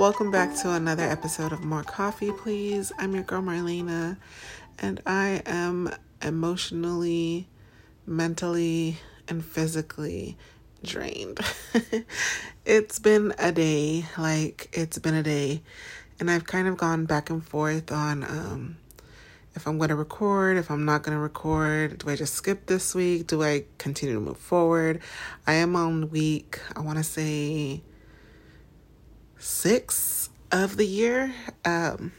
Welcome back to another episode of More Coffee, Please. I'm your girl, Marlena, and I am emotionally, mentally, and physically drained. it's been a day, like, it's been a day, and I've kind of gone back and forth on um, if I'm going to record, if I'm not going to record. Do I just skip this week? Do I continue to move forward? I am on week, I want to say six of the year um,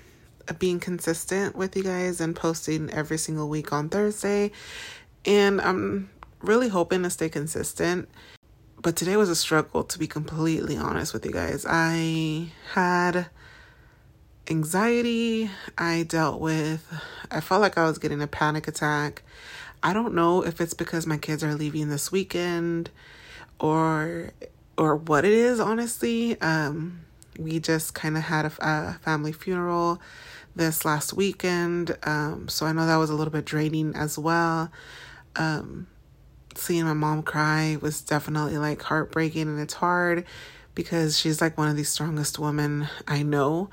being consistent with you guys and posting every single week on Thursday. And I'm really hoping to stay consistent. But today was a struggle, to be completely honest with you guys. I had anxiety. I dealt with, I felt like I was getting a panic attack. I don't know if it's because my kids are leaving this weekend or or what it is honestly um we just kind of had a, a, family funeral this last weekend. Um, so I know that was a little bit draining as well. Um, seeing my mom cry was definitely like heartbreaking and it's hard because she's like one of the strongest women I know.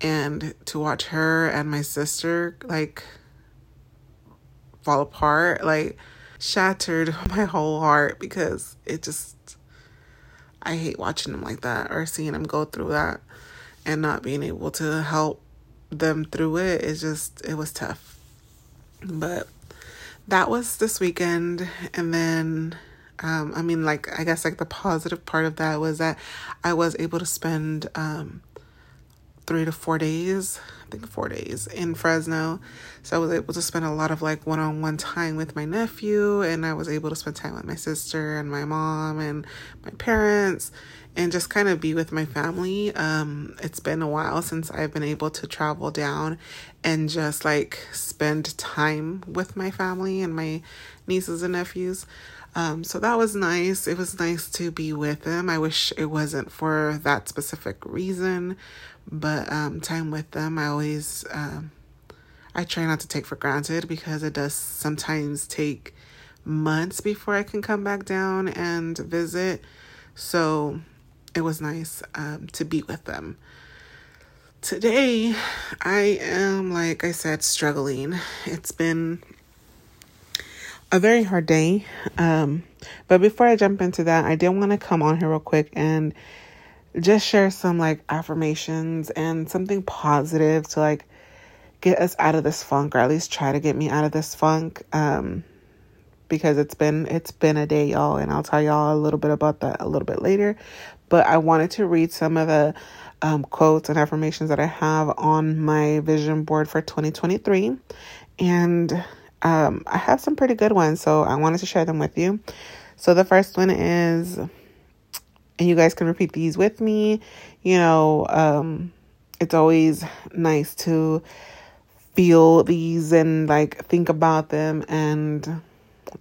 And to watch her and my sister like fall apart, like shattered my whole heart because it just I hate watching them like that or seeing them go through that and not being able to help them through it. It just, it was tough. But that was this weekend. And then, um, I mean, like, I guess like the positive part of that was that I was able to spend, um, three to four days, I think four days in Fresno. So I was able to spend a lot of like one on one time with my nephew, and I was able to spend time with my sister and my mom and my parents and just kind of be with my family. Um, it's been a while since I've been able to travel down and just like spend time with my family and my nieces and nephews. Um, so that was nice. It was nice to be with them. I wish it wasn't for that specific reason, but um, time with them, I always, um, I try not to take for granted because it does sometimes take months before I can come back down and visit. So it was nice um, to be with them. Today, I am, like I said, struggling. It's been a very hard day. Um, but before I jump into that, I did want to come on here real quick and just share some like affirmations and something positive to like get us out of this funk or at least try to get me out of this funk um because it's been it's been a day y'all and I'll tell y'all a little bit about that a little bit later. But I wanted to read some of the um, quotes and affirmations that I have on my vision board for 2023 and um, I have some pretty good ones so I wanted to share them with you. So the first one is and you guys can repeat these with me. You know, um, it's always nice to feel these and like think about them and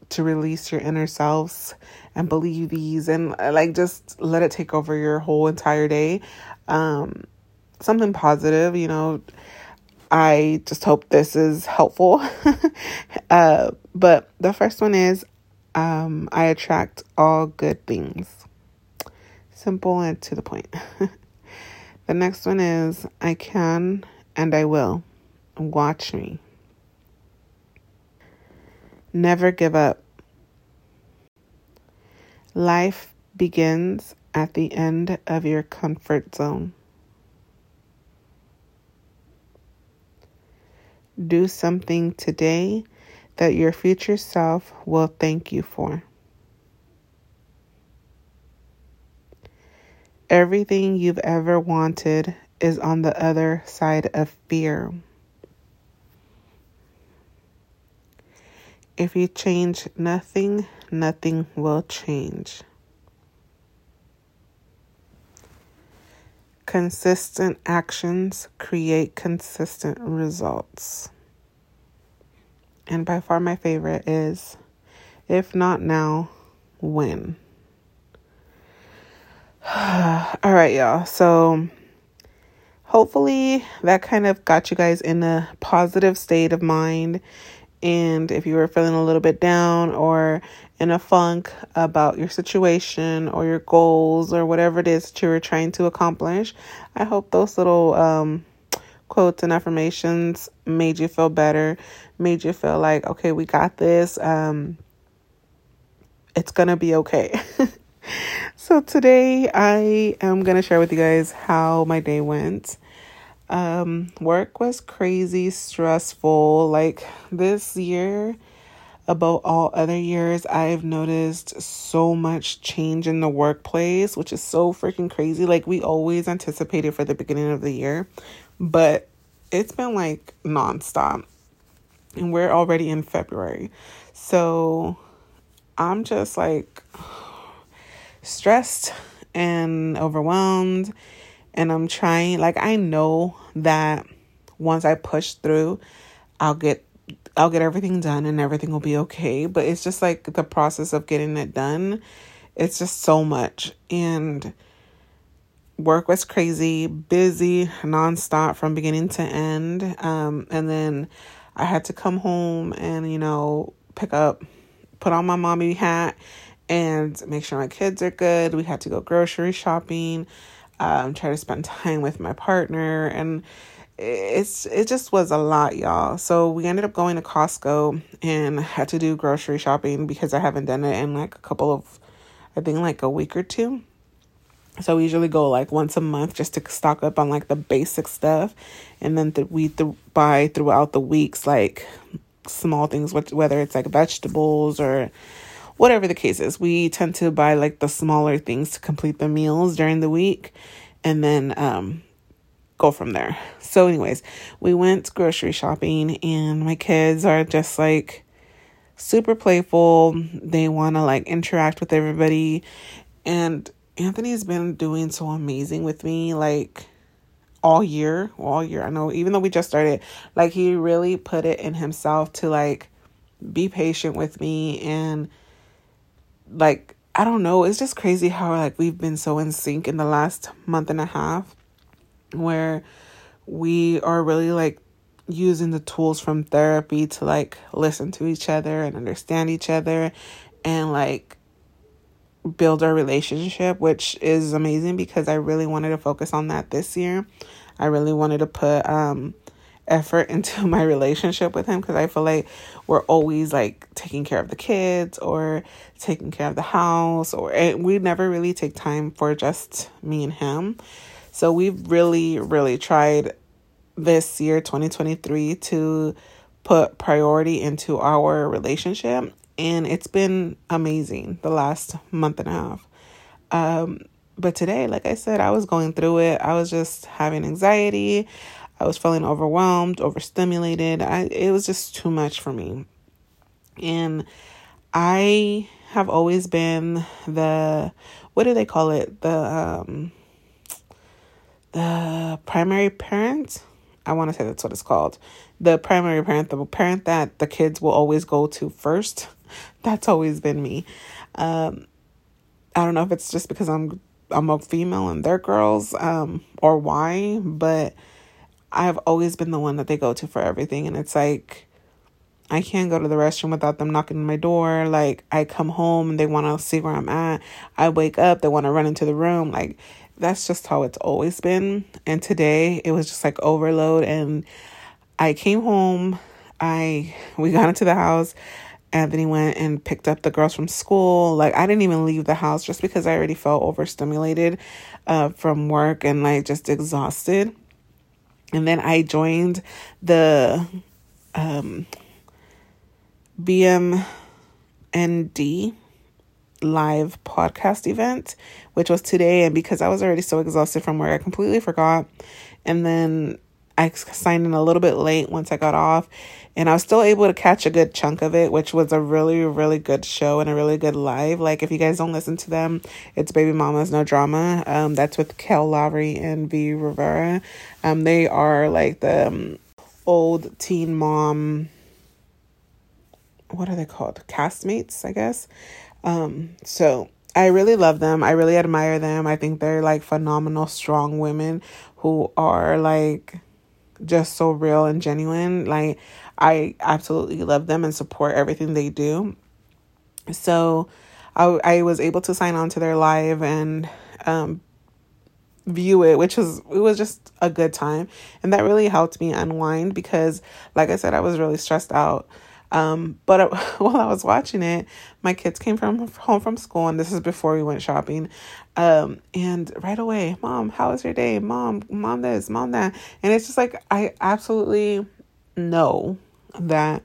to release your inner selves and believe these and like just let it take over your whole entire day. Um, something positive, you know. I just hope this is helpful. uh, but the first one is um, I attract all good things. Simple and to the point. the next one is I can and I will. Watch me. Never give up. Life begins at the end of your comfort zone. Do something today that your future self will thank you for. Everything you've ever wanted is on the other side of fear. If you change nothing, nothing will change. Consistent actions create consistent results. And by far my favorite is if not now, when? All right, y'all. So hopefully that kind of got you guys in a positive state of mind And if you were feeling a little bit down or in a funk about your situation or your goals or whatever it is that you were trying to accomplish, I hope those little um, quotes and affirmations made you feel better, made you feel like, okay, we got this. Um, it's going to be okay. so today I am going to share with you guys how my day went. Um, work was crazy stressful. Like this year, about all other years, I've noticed so much change in the workplace, which is so freaking crazy. Like we always anticipated for the beginning of the year, but it's been like nonstop. And we're already in February. So I'm just like stressed and overwhelmed and I'm trying like I know that once I push through I'll get I'll get everything done and everything will be okay, but it's just like the process of getting it done. It's just so much and work was crazy, busy, nonstop from beginning to end. Um, and then I had to come home and, you know, pick up, put on my mommy hat and make sure my kids are good. We had to go grocery shopping, um, try to spend time with my partner and it's it just was a lot y'all. So we ended up going to costco and had to do grocery shopping because i haven't done it in like a couple of i think like a week or two. So we usually go like once a month just to stock up on like the basic stuff, and then th- we th- buy throughout the weeks like small things, whether it's like vegetables or whatever the case is. We tend to buy like the smaller things to complete the meals during the week, and then um, go from there. So, anyways, we went grocery shopping, and my kids are just like super playful. They want to like interact with everybody, and Anthony's been doing so amazing with me, like all year, all year. I know, even though we just started, like he really put it in himself to like be patient with me and like I don't know, it's just crazy how like we've been so in sync in the last month and a half where we are really like using the tools from therapy to like listen to each other and understand each other and like build our relationship, which is amazing because I really wanted to focus on that this year. I really wanted to put um effort into my relationship with him because I feel like we're always like taking care of the kids or taking care of the house or we never really take time for just me and him. So we've really really tried this year 2023 to put priority into our relationship and it's been amazing the last month and a half. Um, but today, like I said, I was going through it. I was just having anxiety. I was feeling overwhelmed, overstimulated. I it was just too much for me. And I have always been the what do they call it? The um the primary parent. I want to say that's what it's called. The primary parent, the parent that the kids will always go to first that's always been me. Um, I don't know if it's just because I'm I'm a female and they're girls, um, or why, but I've always been the one that they go to for everything, and it's like I can't go to the restroom without them knocking on my door. Like I come home and they want to see where I'm at. I wake up, they want to run into the room. Like that's just how it's always been. And today it was just like overload and I came home. I we got into the house. Anthony went and picked up the girls from school. Like I didn't even leave the house just because I already felt overstimulated uh, from work and like just exhausted. And then I joined the um, BMND live podcast event, which was today. And because I was already so exhausted from work, I completely forgot. And then I signed in a little bit late once I got off, and I was still able to catch a good chunk of it, which was a really, really good show and a really good live. Like, if you guys don't listen to them, it's Baby Mamas No Drama. Um, that's with Kail Lowry and Vee Rivera. Um, they are like the um, old teen mom. What are they called? Castmates, I guess. Um, so I really love them. I really admire them. I think they're like phenomenal, strong women who are like just so real and genuine. Like I absolutely love them and support everything they do. So I, I was able to sign on to their live and um, view it, which was it was just a good time, and that really helped me unwind because, like I said, I was really stressed out. Um, but while I was watching it, my kids came from home from school, and this is before we went shopping. Um, and right away, mom, how was your day? Mom, mom, this, mom, that, and it's just like I absolutely know that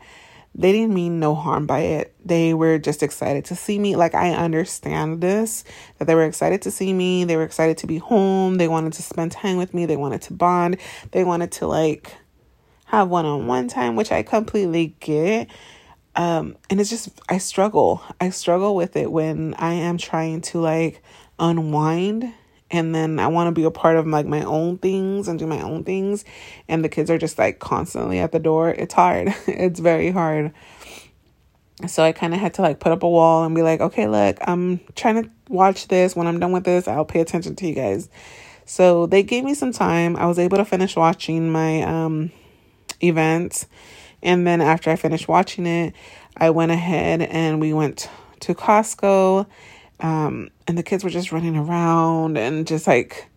they didn't mean no harm by it. They were just excited to see me. Like, I understand this that they were excited to see me. They were excited to be home. They wanted to spend time with me. They wanted to bond. They wanted to, like, have one on one time, which I completely get. Um, and it's just, I struggle. I struggle with it when I am trying to, like, unwind and then I want to be a part of like my own things and do my own things and the kids are just like constantly at the door. It's hard. it's very hard. So I kind of had to like put up a wall and be like, "Okay, look, I'm trying to watch this. When I'm done with this, I'll pay attention to you guys." So they gave me some time. I was able to finish watching my um event. And then after I finished watching it, I went ahead and we went to Costco um, and the kids were just running around and just like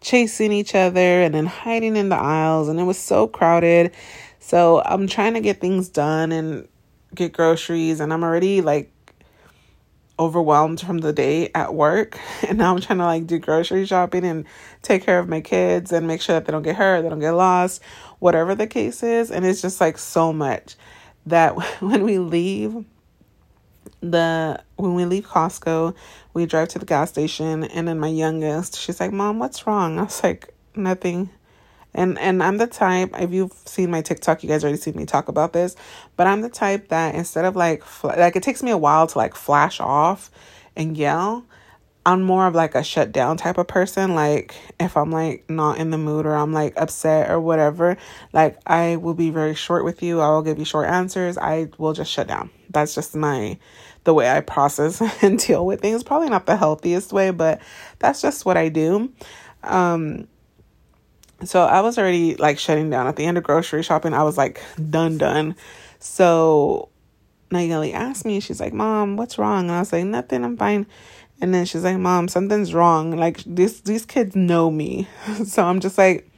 chasing each other and then hiding in the aisles. And it was so crowded. So I'm trying to get things done and get groceries. And I'm already like overwhelmed from the day at work. And now I'm trying to like do grocery shopping and take care of my kids and make sure that they don't get hurt, they don't get lost, whatever the case is. And it's just like so much that when we leave, the when we leave Costco, we drive to the gas station and then my youngest, she's like, "Mom, what's wrong?" I was like, "Nothing." And and I'm the type, if you've seen my TikTok, you guys already seen me talk about this, but I'm the type that instead of like like it takes me a while to like flash off and yell, I'm more of like a shut down type of person. Like if I'm like not in the mood or I'm like upset or whatever, like I will be very short with you. I will give you short answers. I will just shut down. That's just my the way I process and deal with things. Probably not the healthiest way, but that's just what I do. Um so I was already like shutting down at the end of grocery shopping. I was like done done. So Nayeli asked me, she's like, Mom, what's wrong? And I was like, Nothing, I'm fine. And then she's like, Mom, something's wrong. Like this these kids know me. so I'm just like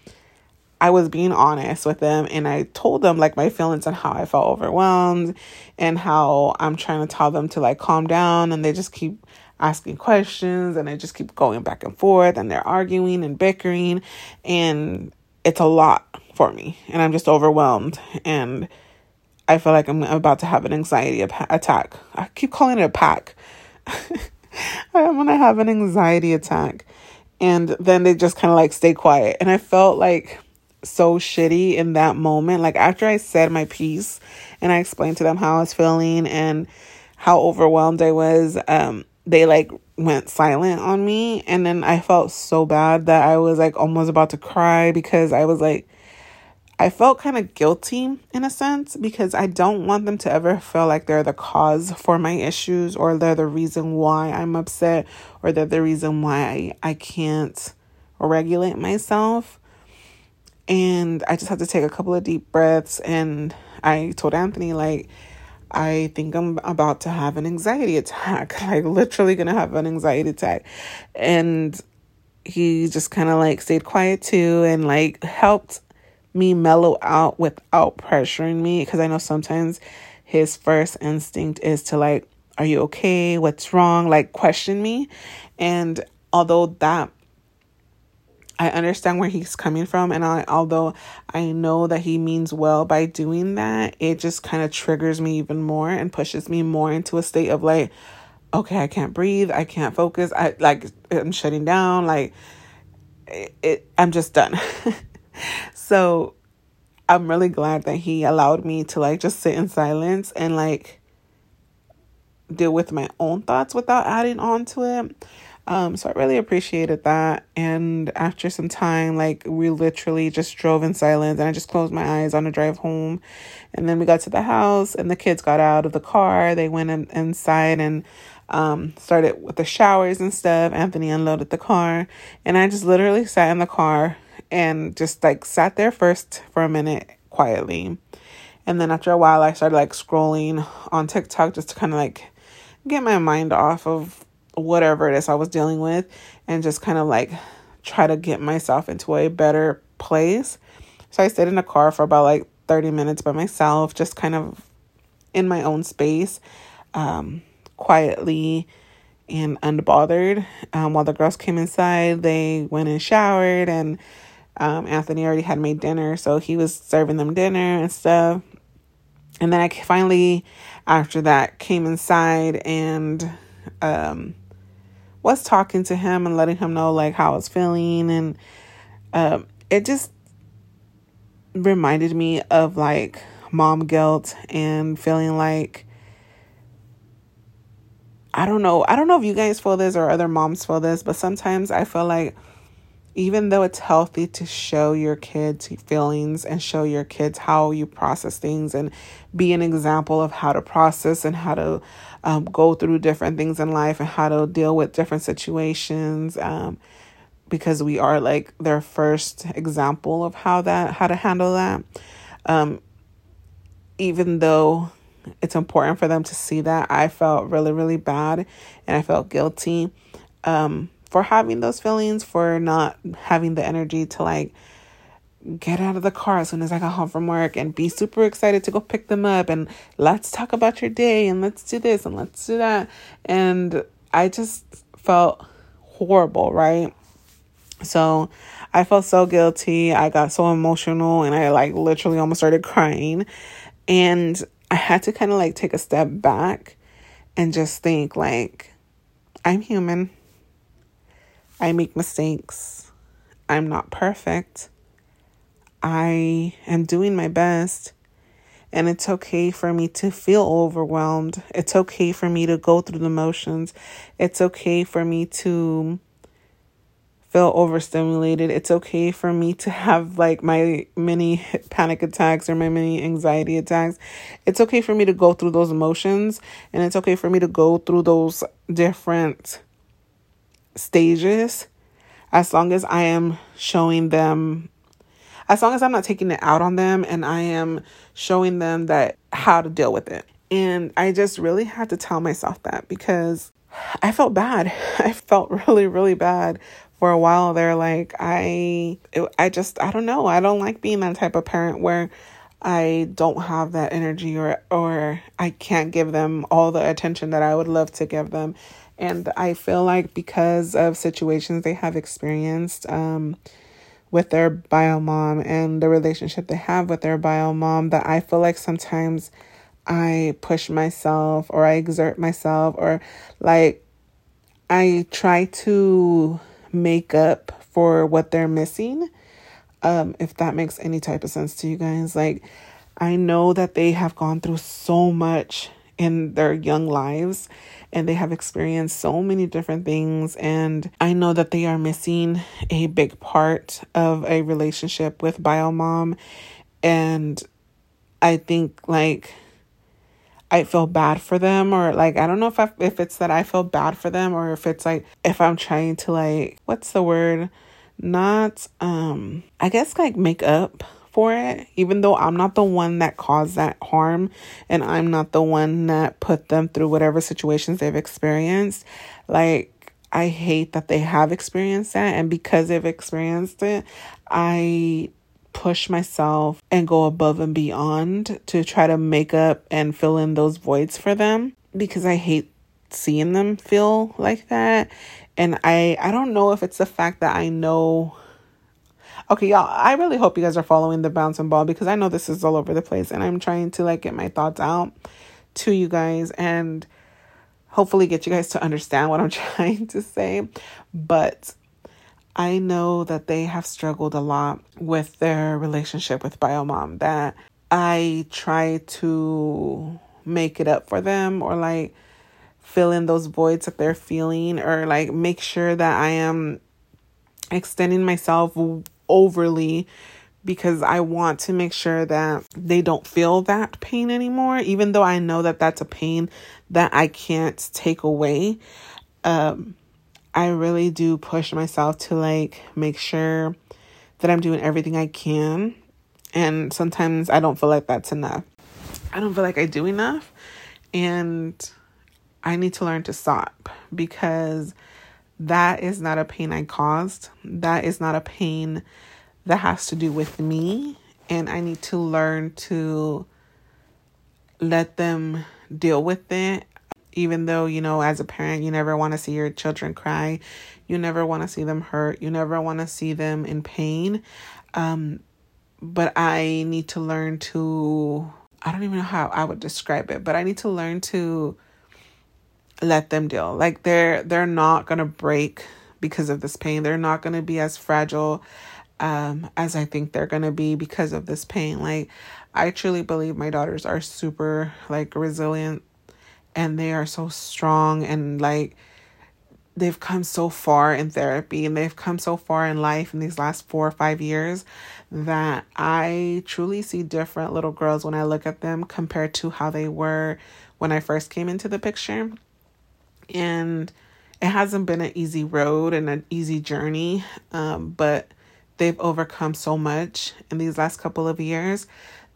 I was being honest with them and I told them like my feelings and how I felt overwhelmed and how I'm trying to tell them to like calm down and they just keep asking questions and they just keep going back and forth and they're arguing and bickering and it's a lot for me and I'm just overwhelmed and I feel like I'm about to have an anxiety attack. I keep calling it a pack. I'm going to have an anxiety attack. And then they just kind of like stay quiet. And I felt like so shitty in that moment. Like after I said my piece and I explained to them how I was feeling and how overwhelmed I was, um, they like went silent on me. And then I felt so bad that I was like almost about to cry because I was like, I felt kind of guilty in a sense because I don't want them to ever feel like they're the cause for my issues or they're the reason why I'm upset or they're the reason why I, I can't regulate myself. And I just had to take a couple of deep breaths. And I told Anthony, like, I think I'm about to have an anxiety attack, like, literally gonna have an anxiety attack. And he just kind of like stayed quiet too and like helped me mellow out without pressuring me. Because I know sometimes his first instinct is to like are you okay? What's wrong? Like question me. And although that I understand where he's coming from and I although I know that he means well by doing that, it just kind of triggers me even more and pushes me more into a state of like okay, I can't breathe, I can't focus. I like I'm shutting down like it, it I'm just done. so I'm really glad that he allowed me to like just sit in silence and like deal with my own thoughts without adding on to it. Um, so I really appreciated that. And after some time, like we literally just drove in silence and I just closed my eyes on the drive home. And then we got to the house and the kids got out of the car. They went in, inside and um, started with the showers and stuff. Anthony unloaded the car and I just literally sat in the car and just like sat there first for a minute quietly. And then after a while, I started like scrolling on TikTok just to kind of like get my mind off of whatever it is I was dealing with and just kind of like try to get myself into a better place. So I stayed in the car for about like 30 minutes by myself, just kind of in my own space, um, quietly and unbothered. Um, while the girls came inside, they went and showered, and um, Anthony already had made dinner, so he was serving them dinner and stuff. And then I finally, after that, came inside and um, was talking to him and letting him know like how I was feeling, and um, it just reminded me of like mom guilt and feeling like I don't know. I don't know if you guys feel this or other moms feel this, but sometimes I feel like even though it's healthy to show your kids feelings and show your kids how you process things and be an example of how to process and how to um, go through different things in life and how to deal with different situations um, because we are like their first example of how that how to handle that um, even though it's important for them to see that. I felt really, really bad and I felt guilty um, for having those feelings, for not having the energy to like get out of the car as soon as I got home from work and be super excited to go pick them up and let's talk about your day and let's do this and let's do that. And I just felt horrible, right? So I felt so guilty. I got so emotional and I like literally almost started crying. And I had to kind of like take a step back and just think like I'm human. I make mistakes. I'm not perfect. I am doing my best. And it's okay for me to feel overwhelmed. It's okay for me to go through the motions. It's okay for me to feel overstimulated. It's okay for me to have like my mini panic attacks or my mini anxiety attacks. It's okay for me to go through those emotions and it's okay for me to go through those different stages as long as I am showing them as long as I'm not taking it out on them and I am showing them that how to deal with it. And I just really had to tell myself that because I felt bad. I felt really, really bad for a while there like i i just i don't know i don't like being that type of parent where i don't have that energy or or i can't give them all the attention that i would love to give them and i feel like because of situations they have experienced um with their bio mom and the relationship they have with their bio mom that i feel like sometimes i push myself or i exert myself or like i try to make up for what they're missing. Um, if that makes any type of sense to you guys. Like, I know that they have gone through so much in their young lives and they have experienced so many different things. And I know that they are missing a big part of a relationship with bio mom. And I think, like, I feel bad for them or like I don't know if I, if it's that I feel bad for them or if it's like if I'm trying to like what's the word not um I guess like make up for it even though I'm not the one that caused that harm and I'm not the one that put them through whatever situations they've experienced like I hate that they have experienced that and because they've experienced it I push myself and go above and beyond to try to make up and fill in those voids for them because I hate seeing them feel like that. And I I don't know if it's the fact that I know Okay, y'all, I really hope you guys are following the bouncing ball because I know this is all over the place and I'm trying to like get my thoughts out to you guys and hopefully get you guys to understand what I'm trying to say. But I know that they have struggled a lot with their relationship with Biomom, that I try to make it up for them or like fill in those voids that they're feeling or like make sure that I am extending myself overly because I want to make sure that they don't feel that pain anymore, even though I know that that's a pain that I can't take away. Um, I really do push myself to like make sure that I'm doing everything I can. And sometimes I don't feel like that's enough. I don't feel like I do enough. And I need to learn to stop because that is not a pain I caused. That is not a pain that has to do with me. And I need to learn to let them deal with it. Even though, you know, as a parent, you never want to see your children cry. You never want to see them hurt. You never want to see them in pain. Um, but I need to learn to, I don't even know how I would describe it, but I need to learn to let them deal. Like they're they're not gonna break because of this pain. They're not gonna be as fragile um, as I think they're gonna be because of this pain. Like I truly believe my daughters are super like resilient and they are so strong and like they've come so far in therapy and they've come so far in life in these last four or five years that I truly see different little girls when I look at them compared to how they were when I first came into the picture and it hasn't been an easy road and an easy journey um, but they've overcome so much in these last couple of years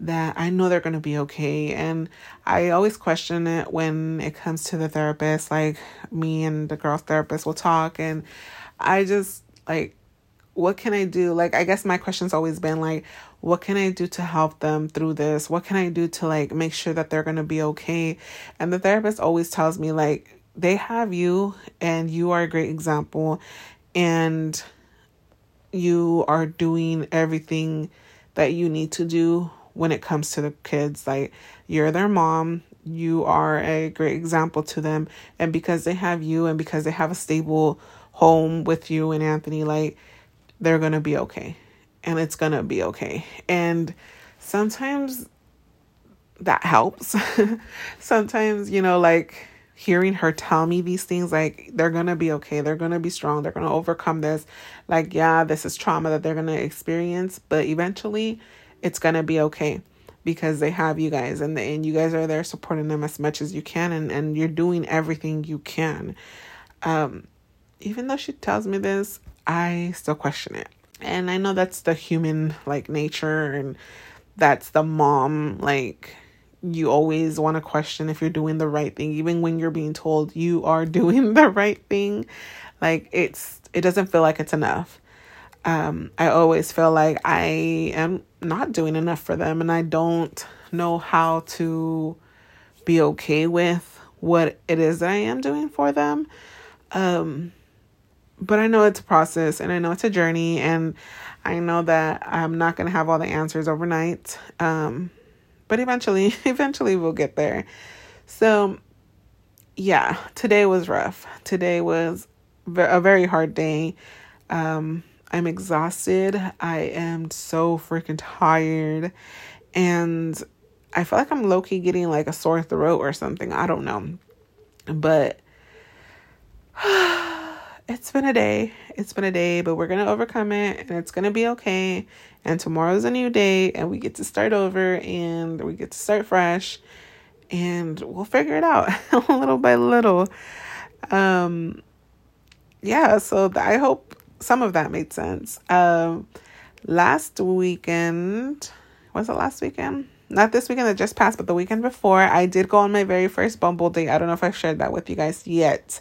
that I know they're going to be okay. And I always question it when it comes to the therapist. Like, me and the girl therapist will talk, and I just like, what can I do? Like, I guess my question's always been like, what can I do to help them through this? What can I do to like make sure that they're going to be okay? And the therapist always tells me, like, they have you and you are a great example and you are doing everything that you need to do when it comes to the kids. Like you're their mom. You are a great example to them. And because they have you and because they have a stable home with you and Anthony like they're going to be okay. And it's going to be okay. And sometimes that helps. Sometimes you know like hearing her tell me these things like they're gonna be okay they're gonna be strong they're gonna overcome this. Like yeah this is trauma that they're gonna experience but eventually it's gonna be okay because they have you guys and, and you guys are there supporting them as much as you can and, and you're doing everything you can. Um even though she tells me this i still question it. And i know that's the human like nature and that's the mom like you always want to question if you're doing the right thing. Even when you're being told you are doing the right thing like it's it doesn't feel like it's enough. Um i always feel like i am not doing enough for them and i don't know how to be okay with what it is that i am doing for them. Um but i know it's a process and i know it's a journey and i know that i'm not going to have all the answers overnight. Um but eventually, eventually we'll get there. So, yeah, today was rough. Today was a very hard day. Um, I'm exhausted. I am so freaking tired. And I feel like I'm low key getting like a sore throat or something. I don't know. But it's been a day. It's been a day, but we're going to overcome it and it's going to be okay. And tomorrow's a new day and we get to start over and we get to start fresh and we'll figure it out little by little. Um yeah, so I hope some of that made sense. Um last weekend, was it last weekend? Not this weekend that just passed, but the weekend before, I did go on my very first Bumble date. I don't know if I've shared that with you guys yet,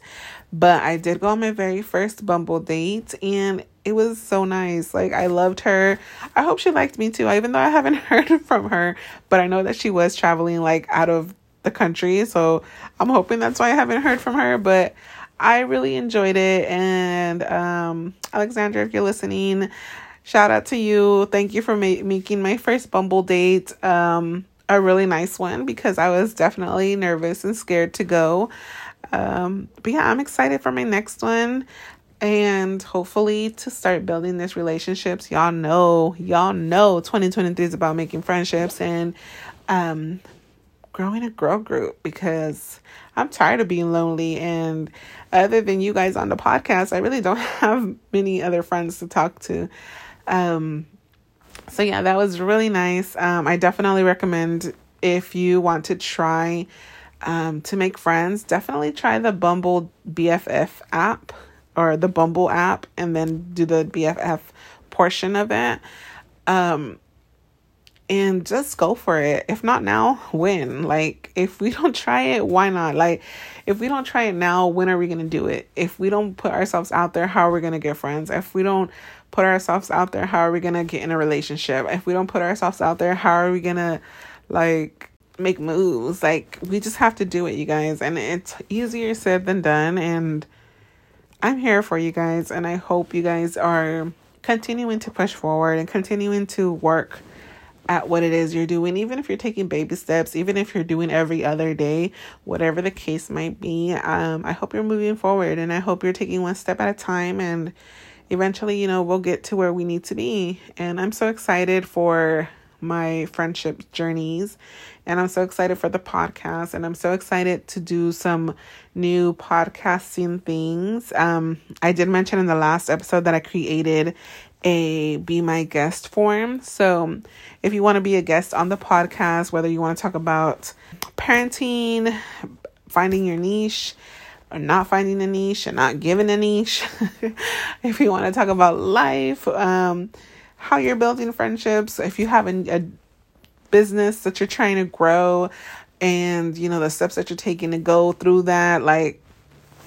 but I did go on my very first Bumble date and it was so nice. Like I loved her. I hope she liked me too, even though I haven't heard from her. But I know that she was traveling like out of the country, so I'm hoping that's why I haven't heard from her. But I really enjoyed it, and um, Alexandra, if you're listening, shout out to you. Thank you for ma- making my first Bumble date. Um, a really nice one because I was definitely nervous and scared to go. Um, but yeah, I'm excited for my next one and hopefully to start building these relationships. Y'all know, y'all know 2023 is about making friendships and um growing a girl group because I'm tired of being lonely and other than you guys on the podcast, I really don't have many other friends to talk to. Um so yeah, that was really nice. Um I definitely recommend if you want to try um, to make friends, definitely try the Bumble BFF app or the Bumble app and then do the BFF portion of it. Um, and just go for it. If not now, when? Like, if we don't try it, why not? Like, if we don't try it now, when are we going to do it? If we don't put ourselves out there, how are we going to get friends? If we don't put ourselves out there, how are we going to get in a relationship? If we don't put ourselves out there, how are we going to, like, make moves? Like, we just have to do it, you guys. And it's easier said than done. And I'm here for you guys. And I hope you guys are continuing to push forward and continuing to work at what it is you're doing, even if you're taking baby steps, even if you're doing every other day, whatever the case might be. Um, I hope you're moving forward and I hope you're taking one step at a time and eventually, you know, we'll get to where we need to be. And I'm so excited for my friendship journeys and I'm so excited for the podcast and I'm so excited to do some new podcasting things. Um I did mention in the last episode that I created a be my guest form. So, if you want to be a guest on the podcast, whether you want to talk about parenting, finding your niche, or not finding a niche, and not giving a niche, if you want to talk about life, um, how you're building friendships, if you have a, a business that you're trying to grow, and you know the steps that you're taking to go through that, like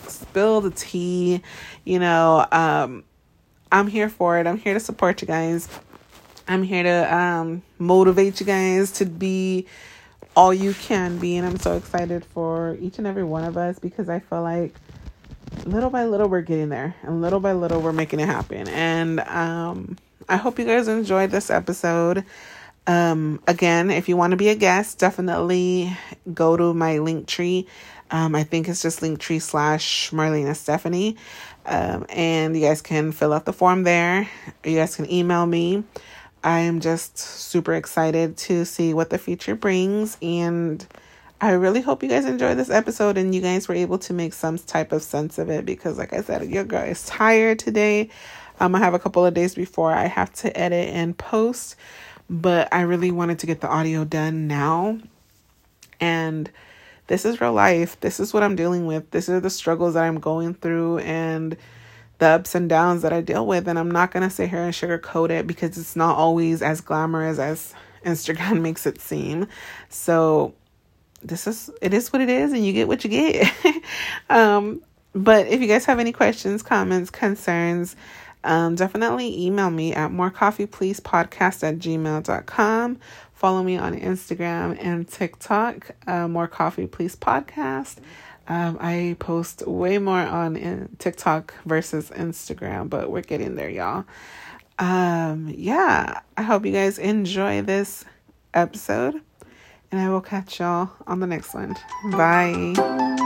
spill the tea, you know, um, I'm here for it. I'm here to support you guys. I'm here to um, motivate you guys to be all you can be. And I'm so excited for each and every one of us because I feel like little by little we're getting there and little by little we're making it happen. And um, I hope you guys enjoyed this episode. Um, again, if you want to be a guest, definitely go to my link tree. Um, I think it's just linktree slash Marlena Stephanie. Um, and you guys can fill out the form there. You guys can email me. I am just super excited to see what the future brings. And I really hope you guys enjoyed this episode and you guys were able to make some type of sense of it because, like I said, your girl is tired today. Um, I have a couple of days before I have to edit and post, but I really wanted to get the audio done now. And this is real life. This is what I'm dealing with. This are the struggles that I'm going through and the ups and downs that I deal with. And I'm not going to sit here and sugarcoat it because it's not always as glamorous as Instagram makes it seem. So this is, it is what it is and you get what you get. um, but if you guys have any questions, comments, concerns, um, definitely email me at morecoffeepleasepodcast at gmail.com Follow me on Instagram and TikTok, uh, More Coffee Please Podcast. Um, I post way more on in TikTok versus Instagram, but we're getting there, y'all. Um, yeah, I hope you guys enjoy this episode, and I will catch y'all on the next one. Bye.